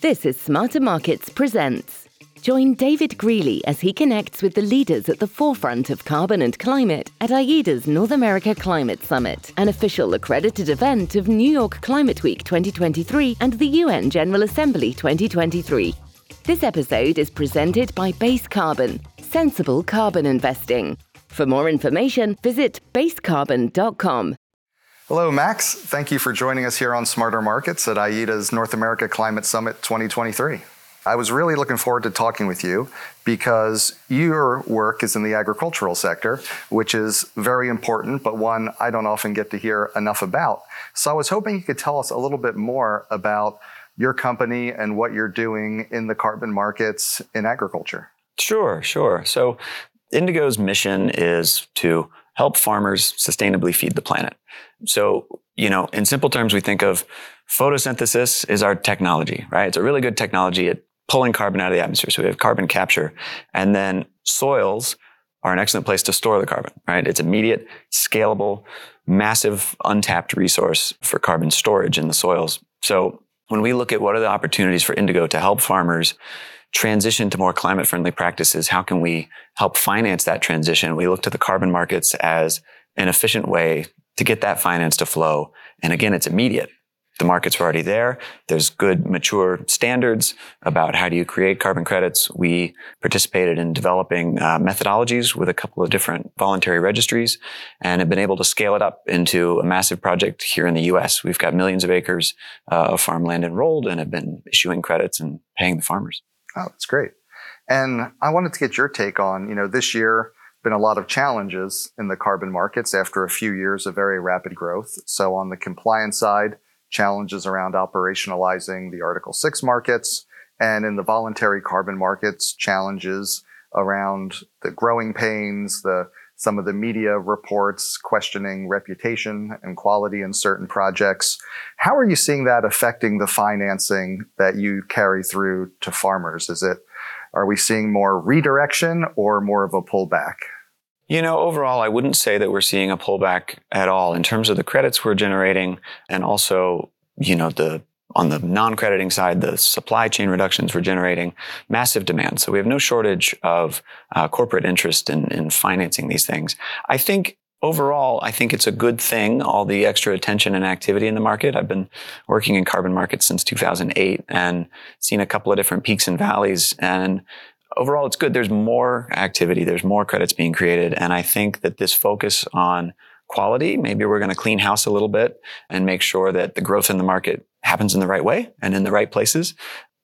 This is Smarter Markets Presents. Join David Greely as he connects with the leaders at the forefront of carbon and climate at IETA's North America Climate Summit, an official accredited event of New York Climate Week 2023 and the UN General Assembly 2023. This episode is presented by Base Carbon, sensible carbon investing. For more information, visit basecarbon.com. Hello, Max. Thank you for joining us here on Smarter Markets at IETA's North America Climate Summit 2023. I was really looking forward to talking with you because your work is in the agricultural sector, which is very important, but one I don't often get to hear enough about. So I was hoping you could tell us a little bit more about your company and what you're doing in the carbon markets in agriculture. Sure, sure. So Indigo's mission is to help farmers sustainably feed the planet. So, you know, in simple terms, we think of photosynthesis is our technology, right? It's a really good technology at pulling carbon out of the atmosphere. So we have carbon capture and then soils are an excellent place to store the carbon, right? It's immediate, scalable, massive untapped resource for carbon storage in the soils. So when we look at what are the opportunities for Indigo to help farmers transition to more climate friendly practices, how can we help finance that transition? We look to the carbon markets as an efficient way to get that finance to flow. And again, it's immediate. The markets are already there. There's good mature standards about how do you create carbon credits. We participated in developing uh, methodologies with a couple of different voluntary registries and have been able to scale it up into a massive project here in the U.S. We've got millions of acres uh, of farmland enrolled and have been issuing credits and paying the farmers. Oh, that's great. And I wanted to get your take on, you know, this year been a lot of challenges in the carbon markets after a few years of very rapid growth. So on the compliance side, challenges around operationalizing the Article 6 markets and in the voluntary carbon markets, challenges around the growing pains, the some of the media reports questioning reputation and quality in certain projects. How are you seeing that affecting the financing that you carry through to farmers? Is it, are we seeing more redirection or more of a pullback? You know, overall, I wouldn't say that we're seeing a pullback at all in terms of the credits we're generating and also, you know, the on the non-crediting side, the supply chain reductions we're generating massive demand. So we have no shortage of uh, corporate interest in, in financing these things. I think overall, I think it's a good thing, all the extra attention and activity in the market. I've been working in carbon markets since 2008 and seen a couple of different peaks and valleys. And overall, it's good. There's more activity. There's more credits being created. And I think that this focus on quality, maybe we're going to clean house a little bit and make sure that the growth in the market happens in the right way and in the right places.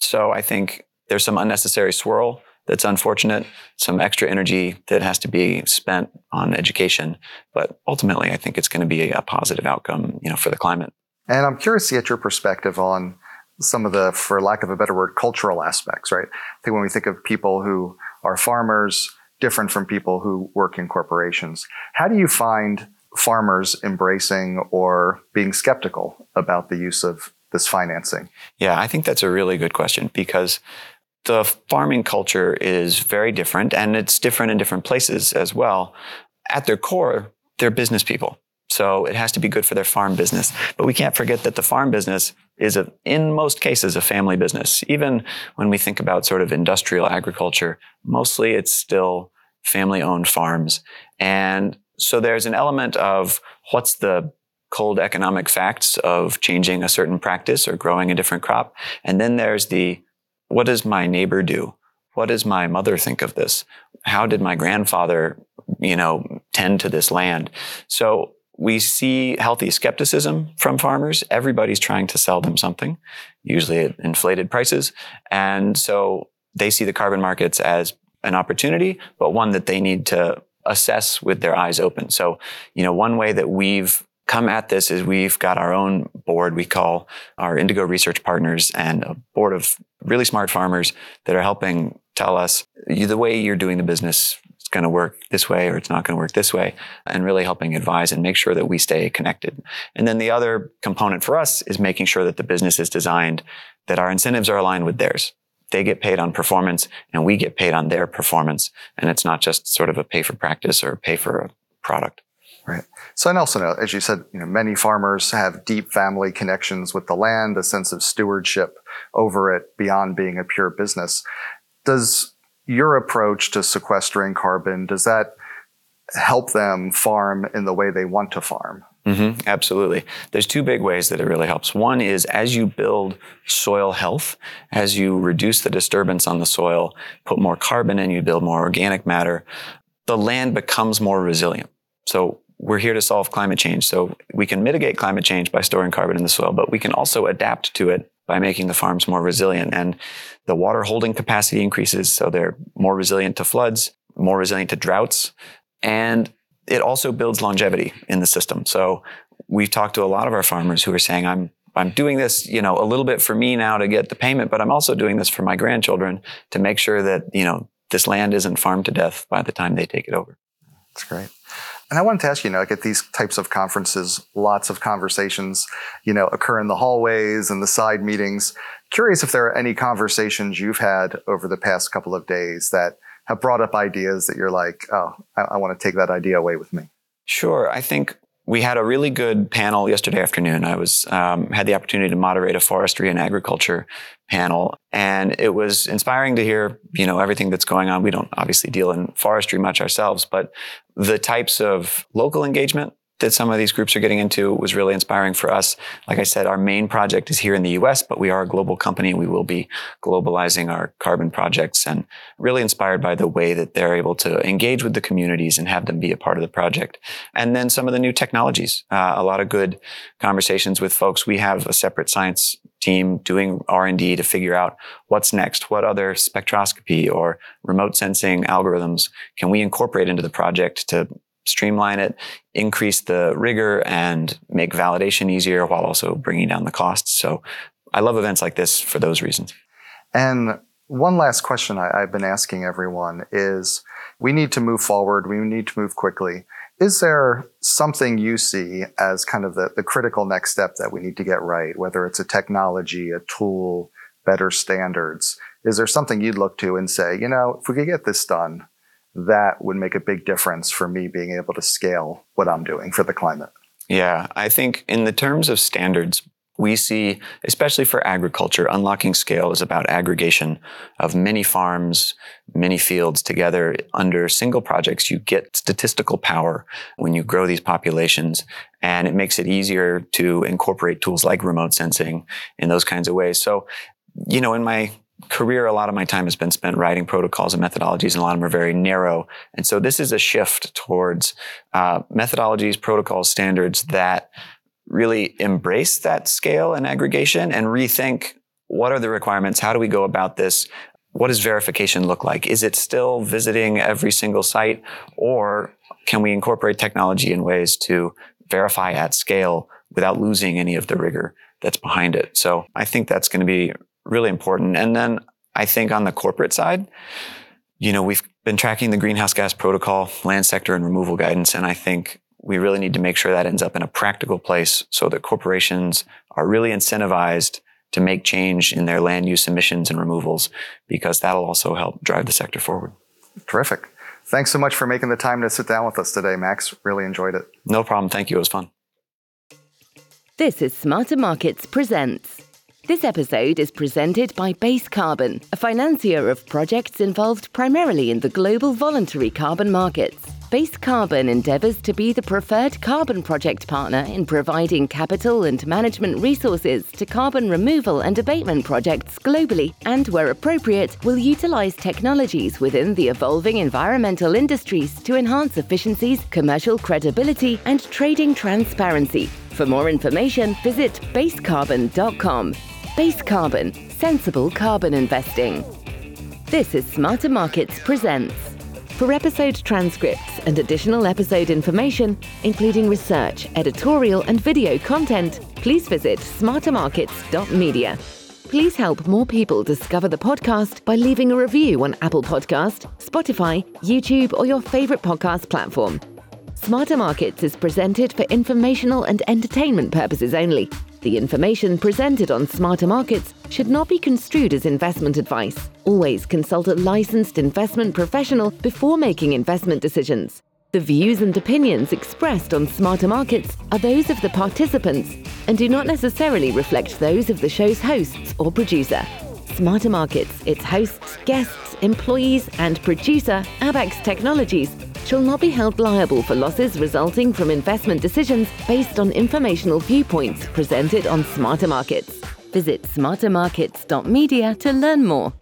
So I think there's some unnecessary swirl that's unfortunate, some extra energy that has to be spent on education. But ultimately, I think it's going to be a positive outcome, you know, for the climate. And I'm curious to get your perspective on some of the, for lack of a better word, cultural aspects, right? I think when we think of people who are farmers, different from people who work in corporations, how do you find farmers embracing or being skeptical about the use of this financing? Yeah, I think that's a really good question because the farming culture is very different and it's different in different places as well. At their core, they're business people. So it has to be good for their farm business. But we can't forget that the farm business is, a, in most cases, a family business. Even when we think about sort of industrial agriculture, mostly it's still family owned farms. And so there's an element of what's the cold economic facts of changing a certain practice or growing a different crop. And then there's the what does my neighbor do? What does my mother think of this? How did my grandfather, you know, tend to this land? So we see healthy skepticism from farmers. Everybody's trying to sell them something, usually at inflated prices. And so they see the carbon markets as an opportunity, but one that they need to assess with their eyes open. So, you know, one way that we've come at this is we've got our own board we call our indigo research partners and a board of really smart farmers that are helping tell us the way you're doing the business is going to work this way or it's not going to work this way and really helping advise and make sure that we stay connected and then the other component for us is making sure that the business is designed that our incentives are aligned with theirs they get paid on performance and we get paid on their performance. And it's not just sort of a pay for practice or pay for a product. Right. So I also know, as you said, you know, many farmers have deep family connections with the land, a sense of stewardship. over it beyond being a pure business. Does your approach to sequestering carbon, does that help them farm in the way they want to farm? Mm-hmm, absolutely. There's two big ways that it really helps. One is as you build soil health, as you reduce the disturbance on the soil, put more carbon in, you build more organic matter, the land becomes more resilient. So we're here to solve climate change. So we can mitigate climate change by storing carbon in the soil, but we can also adapt to it by making the farms more resilient. And the water holding capacity increases, so they're more resilient to floods, more resilient to droughts. And it also builds longevity in the system. So we've talked to a lot of our farmers who are saying, I'm I'm doing this, you know, a little bit for me now to get the payment, but I'm also doing this for my grandchildren to make sure that, you know, this land isn't farmed to death by the time they take it over. That's great. And I wanted to ask you, you know, like at these types of conferences, lots of conversations, you know, occur in the hallways and the side meetings. Curious if there are any conversations you've had over the past couple of days that have brought up ideas that you're like, oh, I, I want to take that idea away with me? Sure. I think we had a really good panel yesterday afternoon. I was um, had the opportunity to moderate a forestry and agriculture panel, and it was inspiring to hear you know everything that's going on. We don't obviously deal in forestry much ourselves, but the types of local engagement that some of these groups are getting into was really inspiring for us. Like I said, our main project is here in the US, but we are a global company. We will be globalizing our carbon projects and really inspired by the way that they're able to engage with the communities and have them be a part of the project. And then some of the new technologies, uh, a lot of good conversations with folks. We have a separate science team doing R&D to figure out what's next, what other spectroscopy or remote sensing algorithms can we incorporate into the project to streamline it, increase the rigor and make validation easier while also bringing down the costs. So I love events like this for those reasons. And one last question I, have been asking everyone is we need to move forward. We need to move quickly. Is there something you see as kind of the, the critical next step that we need to get right, whether it's a technology, a tool, better standards? Is there something you'd look to and say, you know, if we could get this done, that would make a big difference for me being able to scale what I'm doing for the climate. Yeah, I think in the terms of standards, we see, especially for agriculture, unlocking scale is about aggregation of many farms, many fields together under single projects. You get statistical power when you grow these populations, and it makes it easier to incorporate tools like remote sensing in those kinds of ways. So, you know, in my career, a lot of my time has been spent writing protocols and methodologies, and a lot of them are very narrow. And so this is a shift towards uh, methodologies, protocols, standards that really embrace that scale and aggregation and rethink what are the requirements? How do we go about this? What does verification look like? Is it still visiting every single site or can we incorporate technology in ways to verify at scale without losing any of the rigor that's behind it? So I think that's going to be really important. And then I think on the corporate side, you know, we've been tracking the greenhouse gas protocol, land sector and removal guidance. And I think we really need to make sure that ends up in a practical place so that corporations are really incentivized to make change in their land use emissions and removals because that'll also help drive the sector forward. Terrific. Thanks so much for making the time to sit down with us today, Max. Really enjoyed it. No problem. Thank you. It was fun. This is Smarter Markets Presents. This episode is presented by Base Carbon, a financier of projects involved primarily in the global voluntary carbon markets. Base Carbon endeavours to be the preferred carbon project partner in providing capital and management resources to carbon removal and abatement projects globally, and where appropriate, will utilise technologies within the evolving environmental industries to enhance efficiencies, commercial credibility, and trading transparency. For more information, visit basecarbon.com. Base Carbon, sensible carbon investing. This is Smarter Markets Presents. For episode transcripts and additional episode information, including research, editorial, and video content, please visit smartermarkets.media. Please help more people discover the podcast by leaving a review on Apple Podcast, Spotify, YouTube, or your favorite podcast platform. Smarter Markets is presented for informational and entertainment purposes only. The information presented on Smarter Markets should not be construed as investment advice. Always consult a licensed investment professional before making investment decisions. The views and opinions expressed on Smarter Markets are those of the participants and do not necessarily reflect those of the show's hosts or producer. Smarter Markets, its hosts, guests, employees, and producer, Abax Technologies, shall not be held liable for losses resulting from investment decisions based on informational viewpoints presented on Smarter Markets. Visit smartermarkets.media to learn more.